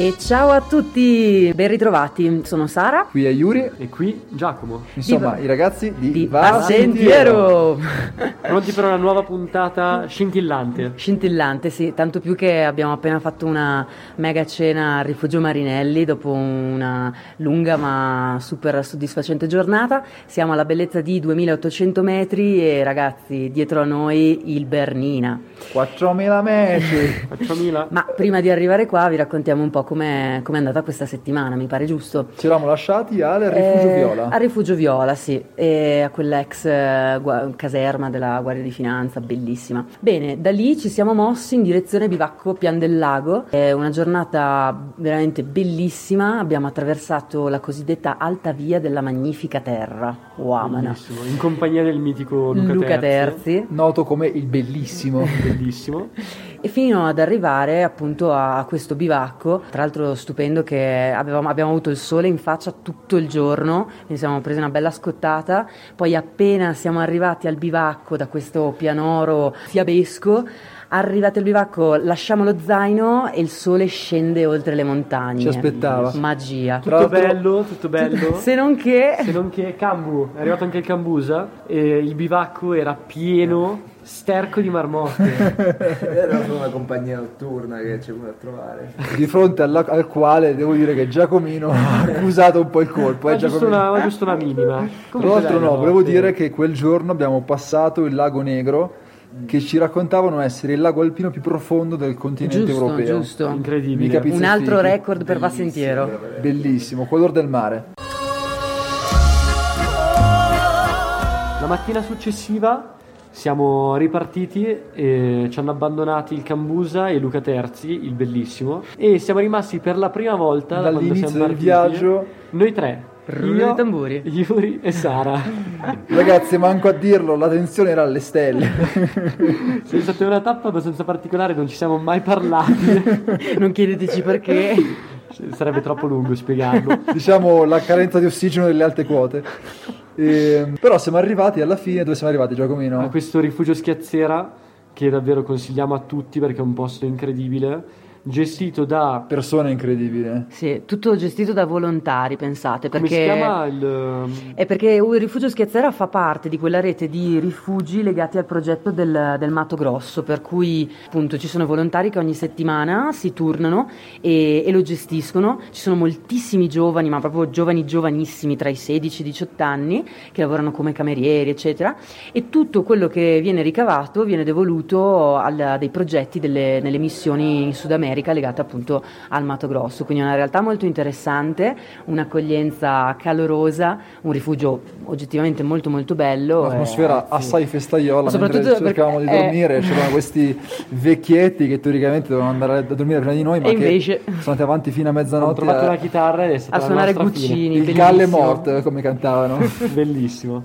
E ciao a tutti, ben ritrovati. Sono Sara. Qui è Yuri. E qui Giacomo. Insomma, Di- i ragazzi di, Di Va Sentiero. Pronti per una nuova puntata scintillante. Scintillante, sì, tanto più che abbiamo appena fatto una mega cena al Rifugio Marinelli dopo una lunga ma super soddisfacente giornata. Siamo alla bellezza di 2800 metri e ragazzi, dietro a noi il Bernina. 4.000 metri. Facciamila. Ma prima di arrivare qua vi raccontiamo un po' com'è, com'è andata questa settimana, mi pare giusto. Ci eravamo lasciati al Rifugio Eh, Viola. Al Rifugio Viola, sì, e a quell'ex eh, gua- caserma della Guardia di Finanza, bellissima. Bene, da lì ci siamo mossi in direzione Bivacco Pian del Lago. È una giornata veramente bellissima. Abbiamo attraversato la cosiddetta alta via della magnifica terra. Uamana. Bellissimo. In compagnia del mitico Luca, Luca Terzi. Terzi. Noto come il bellissimo. Bellissimo. E fino ad arrivare appunto a questo bivacco, tra l'altro stupendo che avevamo- abbiamo avuto il sole in faccia tutto il giorno, quindi siamo presi una bella scottata, poi appena siamo arrivati al bivacco da questo pianoro fiabesco, arrivati al bivacco lasciamo lo zaino e il sole scende oltre le montagne. Ci aspettava. Magia. Tutto bello, tutto bello. Se non che... Se non che Cambu, è arrivato anche il Cambusa e il bivacco era pieno, sterco di marmotte. Era solo una compagnia notturna che ci è venuta a trovare. Di fronte alla- al quale devo dire che Giacomino ha accusato un po' il colpo. Ma Eh, giusto una, ma giusto una minima. Tra l'altro no, volevo dire che quel giorno abbiamo passato il lago Negro che ci raccontavano essere il lago alpino più profondo del continente Giusto, europeo. giusto. Incredibile. Un altro record per Vassentiero. Bellissimo, color del mare. La mattina successiva siamo ripartiti e ci hanno abbandonati il Cambusa e Luca Terzi, il bellissimo, e siamo rimasti per la prima volta da quando Dall'inizio siamo del partiti, viaggio. Noi tre, Rullo io, di tamburi. Yuri e Sara. Ragazzi, manco a dirlo, la tensione era alle stelle. È stata una tappa abbastanza particolare, non ci siamo mai parlati. Non chiedeteci perché. Sarebbe troppo lungo spiegarlo. diciamo la carenza di ossigeno delle alte quote. Ehm, però siamo arrivati alla fine, dove siamo arrivati A Giacomino? questo rifugio schiazzera che davvero consigliamo a tutti perché è un posto incredibile, gestito da... Persona incredibile. Sì, tutto gestito da volontari, pensate, Come perché... si chiama il... È perché il rifugio Schiazzera fa parte di quella rete di rifugi legati al progetto del, del Mato Grosso, per cui appunto ci sono volontari che ogni settimana si turnano e, e lo gestiscono. Ci sono moltissimi giovani, ma proprio giovani giovanissimi, tra i 16 e i 18 anni, che lavorano come camerieri, eccetera, e tutto quello che viene ricavato viene devoluto al- a dei progetti delle, nelle missioni in Sud America legate appunto al Mato Grosso. Quindi è una realtà molto interessante, un'accoglienza calorosa, un rifugio oggettivamente molto molto bello. Un'atmosfera eh, assai festaiola, soprattutto mentre cercavamo perché- di eh. dormire, c'erano questi vecchietti che teoricamente dovevano andare a dormire prima di noi, ma E che invece- sono andati avanti fino a mezzanotte trovato a- una chitarra ed è stata a la suonare Guccini. il bellissimo. galle mort, come cantavano. Bellissimo.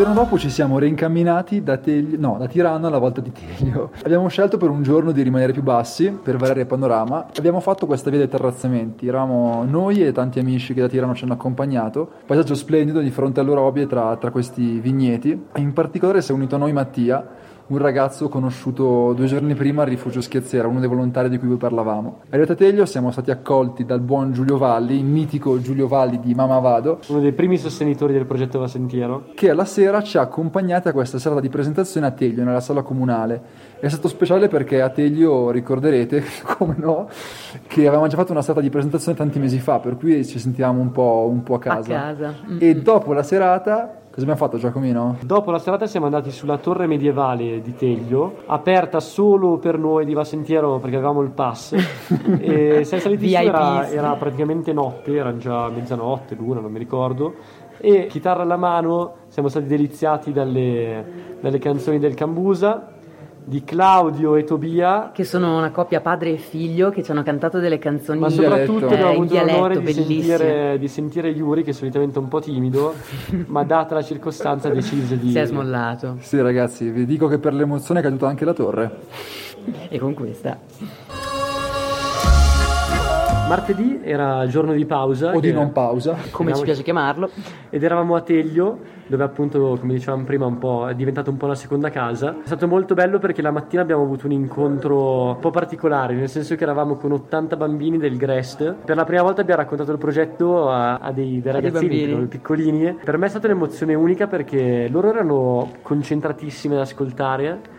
Giorno dopo ci siamo reincamminati da, Teglio, no, da Tirano alla volta di Teglio. Abbiamo scelto per un giorno di rimanere più bassi per variare il panorama. Abbiamo fatto questa via dei terrazzamenti. Eravamo noi e tanti amici che da Tirano ci hanno accompagnato. Paesaggio splendido di fronte all'Orobie tra, tra questi vigneti. In particolare si è unito a noi Mattia, un ragazzo conosciuto due giorni prima al rifugio Schiazzera, uno dei volontari di cui vi parlavamo. Arrivati a Teglio siamo stati accolti dal buon Giulio Valli, il mitico Giulio Valli di Mama Vado, Uno dei primi sostenitori del progetto Va Sentiero. che alla sera ci ha accompagnati a questa serata di presentazione a Teglio, nella sala comunale. È stato speciale perché a Teglio ricorderete, come no, che avevamo già fatto una serata di presentazione tanti mesi fa, per cui ci sentivamo un po', un po' a casa. A casa. Mm. E dopo la serata, cosa abbiamo fatto Giacomino? Dopo la serata siamo andati sulla torre medievale di Teglio, aperta solo per noi di Va Sentiero perché avevamo il pass. e siamo saliti su, era, era praticamente notte, era già mezzanotte, l'una, non mi ricordo. E chitarra alla mano siamo stati deliziati dalle, dalle canzoni del Cambusa, di Claudio e Tobia. Che sono una coppia padre e figlio che ci hanno cantato delle canzoni Ma In soprattutto dialetto. abbiamo eh, avuto l'onore dialetto, di sentire, di sentire Yuri, che solitamente è un po' timido, ma data la circostanza decise di... Si è smollato. Sì ragazzi, vi dico che per l'emozione è caduta anche la torre. E con questa. Martedì era giorno di pausa. O di non pausa. come ci piace chiamarlo. Ed eravamo a Teglio, dove appunto, come dicevamo prima, un po', è diventato un po' la seconda casa. È stato molto bello perché la mattina abbiamo avuto un incontro un po' particolare, nel senso che eravamo con 80 bambini del Grest. Per la prima volta abbiamo raccontato il progetto a, a dei, dei dei ragazzini, piccoli, piccolini. Per me è stata un'emozione unica perché loro erano concentratissimi ad ascoltare.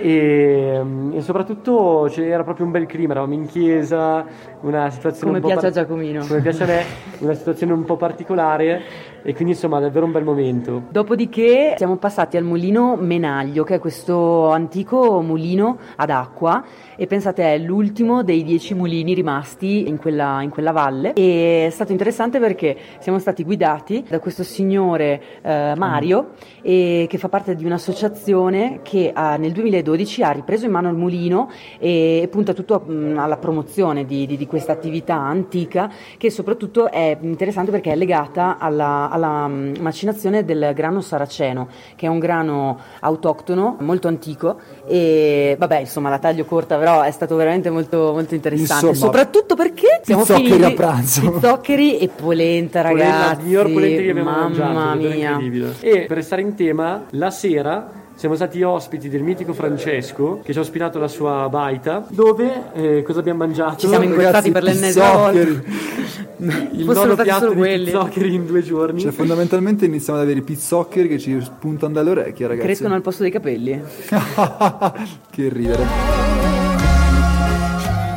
E, e soprattutto c'era proprio un bel clima, eravamo in chiesa, una situazione Come un piace a Giacomino. come piace a me, una situazione un po' particolare e quindi insomma davvero un bel momento. Dopodiché siamo passati al mulino Menaglio, che è questo antico mulino ad acqua e pensate è l'ultimo dei dieci mulini rimasti in quella, in quella valle e è stato interessante perché siamo stati guidati da questo signore eh, Mario e che fa parte di un'associazione che ha- nel 2012 ha ripreso in mano il mulino e, e punta tutto mh, alla promozione di, di- di questa attività antica che soprattutto è interessante perché è legata alla, alla, mh, macinazione del grano saraceno che è un grano autoctono molto antico e vabbè insomma la taglio corta però è stato veramente molto, molto interessante Insomma, soprattutto perché siamo finiti a pranzo. pizzoccheri e polenta Polenta, ragazzi la miglior polenta che abbiamo mamma mangiato, davvero mia. E per restare in tema, la sera siamo stati ospiti del mitico Francesco che ci ha ospitato la sua baita, dove eh, cosa abbiamo mangiato? Ci siamo incontrati per l'ennesima volta. il nono piatto di quelli. pizzoccheri in due giorni. Cioè, fondamentalmente iniziamo ad avere i pizzoccheri che ci spuntano dalle orecchie, ragazzi. crescono al posto dei capelli che ridere.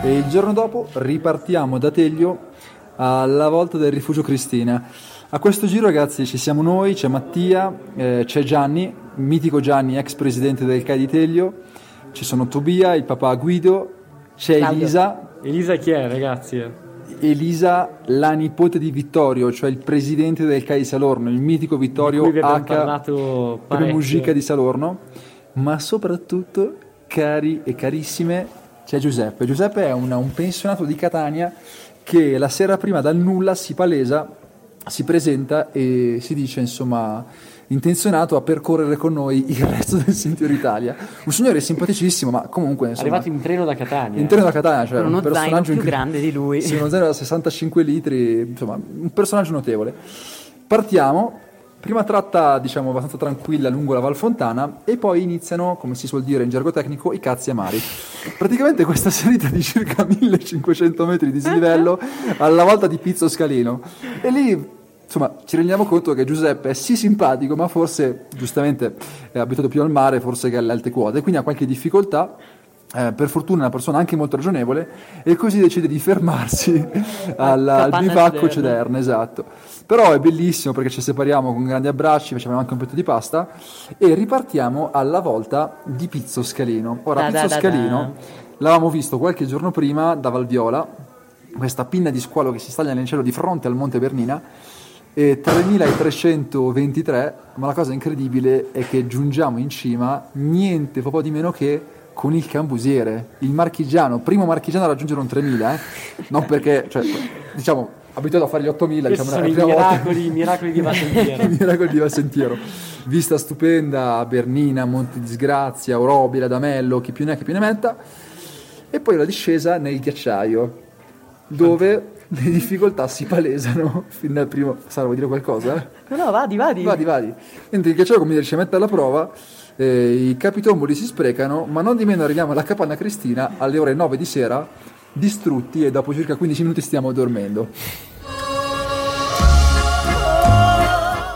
E il giorno dopo ripartiamo da Teglio alla volta del rifugio Cristina. A questo giro, ragazzi, ci siamo noi, c'è Mattia, eh, c'è Gianni, mitico Gianni, ex presidente del CAI di Teglio, ci sono Tobia, il papà Guido, c'è Claudio. Elisa, Elisa chi è, ragazzi? Elisa, la nipote di Vittorio, cioè il presidente del CAI di Salorno, il mitico Vittorio H. musica di Salorno, ma soprattutto, cari e carissime, c'è Giuseppe. Giuseppe è un, un pensionato di Catania che la sera prima dal nulla si palesa, si presenta e si dice insomma intenzionato a percorrere con noi il resto del Sentiero Italia. Un signore simpaticissimo, ma comunque insomma, Arrivato in treno da Catania. interno da Catania, cioè uno un personaggio zaino più incre- grande di lui. Sì, uno zaino da 65 litri, insomma, un personaggio notevole. Partiamo, prima tratta, diciamo, abbastanza tranquilla lungo la Val Fontana e poi iniziano, come si suol dire in gergo tecnico, i cazzi amari. Praticamente questa salita di circa 1500 metri di dislivello alla volta di Pizzo Scalino. E lì insomma, ci rendiamo conto che Giuseppe è sì simpatico, ma forse, giustamente, è abituato più al mare, forse che alle alte quote, quindi ha qualche difficoltà. Eh, per fortuna è una persona anche molto ragionevole e così decide di fermarsi alla- al bivacco. Cederna, esatto. Però è bellissimo perché ci separiamo con grandi abbracci, facciamo anche un petto di pasta e ripartiamo alla volta di Pizzo Scalino. Ora, Da, da, Pizzo da, Scalino l'avevamo visto qualche giorno prima da Valviola, questa pinna di squalo che si staglia nel cielo di fronte al Monte Bernina, e 3323, ma la cosa incredibile è che giungiamo in cima niente proprio di meno che con il cambusiere, il marchigiano, primo marchigiano a raggiungere un 3000, eh? non perché, cioè, diciamo, abituato a fare gli 8000, Questi diciamo, sono i miracoli, miracoli di Vasentiero. I miracoli di Valsentiero. Vista stupenda Bernina, Monte Disgrazia, Orobile, Adamello, chi più ne ha, chi più ne metta. E poi la discesa nel ghiacciaio, dove le difficoltà si palesano fin dal primo... Sara, vuoi dire qualcosa? No, no, vadi, vadi. Vadi, vadi. Mentre il ghiacciaio, come dire, ci mette alla prova, eh, i capitomboli si sprecano, ma non di meno arriviamo alla capanna Cristina alle ore 9 di sera, distrutti e dopo circa 15 minuti stiamo dormendo.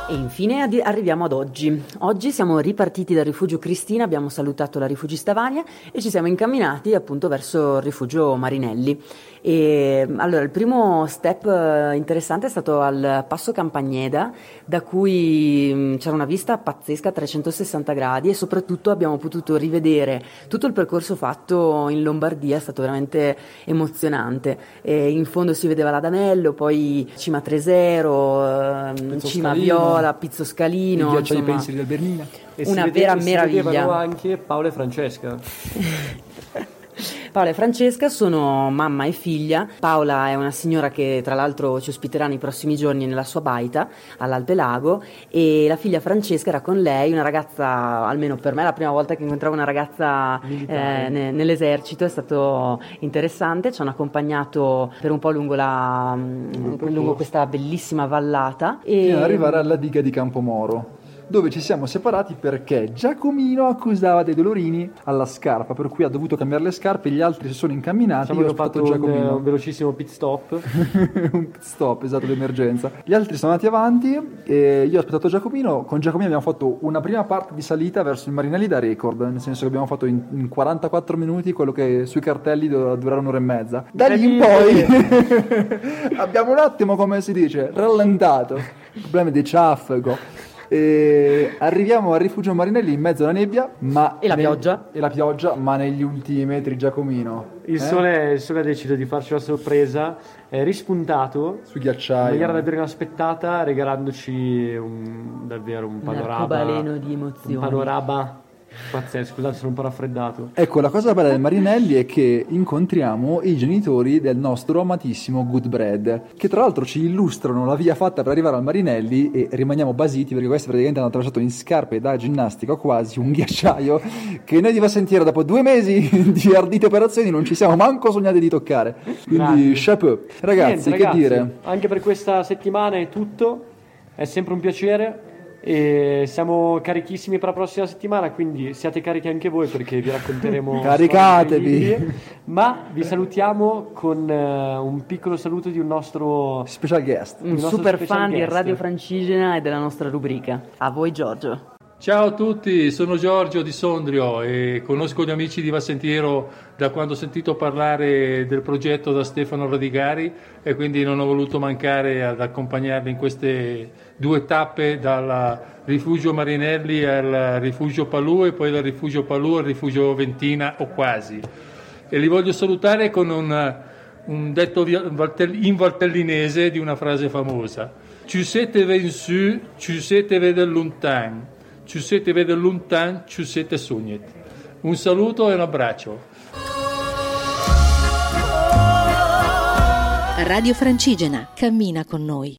E infine addi- arriviamo ad oggi. Oggi siamo ripartiti dal rifugio Cristina, abbiamo salutato la rifugista Vania e ci siamo incamminati appunto verso il rifugio Marinelli. E allora il primo step eh, interessante è stato al passo Campagneda, da cui mh, c'era una vista pazzesca a 360 gradi e soprattutto abbiamo potuto rivedere tutto il percorso fatto in Lombardia, è stato veramente emozionante. E in fondo si vedeva l'Adamello, poi Cima Tresero, ehm, Pizzo Cima Scalino, Viola, Pizzo Scalino. il ghiacciaio dei insomma. pensieri del Bernina. E si Una vera si meraviglia. vedevano anche Paolo e Francesca. Paola e Francesca sono mamma e figlia. Paola è una signora che tra l'altro ci ospiterà nei prossimi giorni nella sua baita all'Alpe Lago e la figlia Francesca era con lei, una ragazza, almeno per me la prima volta che incontravo una ragazza eh, ne- nell'esercito, è stato interessante, ci hanno accompagnato per un po' lungo, la, lungo questa bellissima vallata. E... Fino ad arrivare alla diga di Campomoro dove ci siamo separati perché Giacomino accusava dei dolorini alla scarpa, per cui ha dovuto cambiare le scarpe, gli altri si sono incamminati, Diciamo io ho fatto aspettato un, Giacomino. un velocissimo pit stop. un pit stop, esatto, d'emergenza. Gli altri sono andati avanti e io ho aspettato Giacomino. Con Giacomino abbiamo fatto una prima parte di salita verso il Marinelli da record, nel senso che abbiamo fatto in, in 44 minuti quello che sui cartelli doveva durare un'ora e mezza. Da lì in poi abbiamo un attimo, come si dice, rallentato. Problemi di traffico. E arriviamo al rifugio Marinelli in mezzo alla nebbia, ma E la nel- pioggia. E la pioggia, ma negli ultimi metri Giacomino. Il, eh? sole, il sole ha deciso di farci una sorpresa, è rispuntato Sui in ghiacciai. maniera davvero inaspettata, regalandoci un, davvero un Un panorama. arcobaleno di emozioni. Un panorama pazzesco. Scusate, sono un po' raffreddato. Ecco, la cosa bella del Marinelli è che incontriamo i genitori del nostro amatissimo Good Bread, che tra l'altro ci illustrano la via fatta per arrivare al Marinelli e rimaniamo basiti perché questi praticamente hanno attraversato in scarpe da ginnastica quasi un ghiacciaio che noi di Vassentiero dopo due mesi di ardite operazioni non ci siamo manco sognati di toccare. Quindi Grazie. chapeau. Ragazzi, Niente, che ragazzi, dire? Anche per questa settimana è tutto. È sempre un piacere. E siamo carichissimi per la prossima settimana, quindi siate carichi anche voi perché vi racconteremo. Caricatevi. Ma vi salutiamo con eh, un piccolo saluto di un nostro. Special guest. Un super fan di guest. Radio Francigena e della nostra rubrica. A voi Giorgio. Ciao a tutti, sono Giorgio di Sondrio e conosco gli amici di Vassentiero da quando ho sentito parlare del progetto da Stefano Radigari e quindi non ho voluto mancare ad accompagnarli in queste due tappe dal rifugio Marinelli al rifugio Palù e poi dal rifugio Palù al rifugio Ventina o quasi. E li voglio salutare con un, un detto in valtellinese di una frase famosa. Ci siete vensu, ci siete vede lontano. Ci siete vede lontano, ci siete sognet. Un saluto e un abbraccio. Radio Francigena, cammina con noi.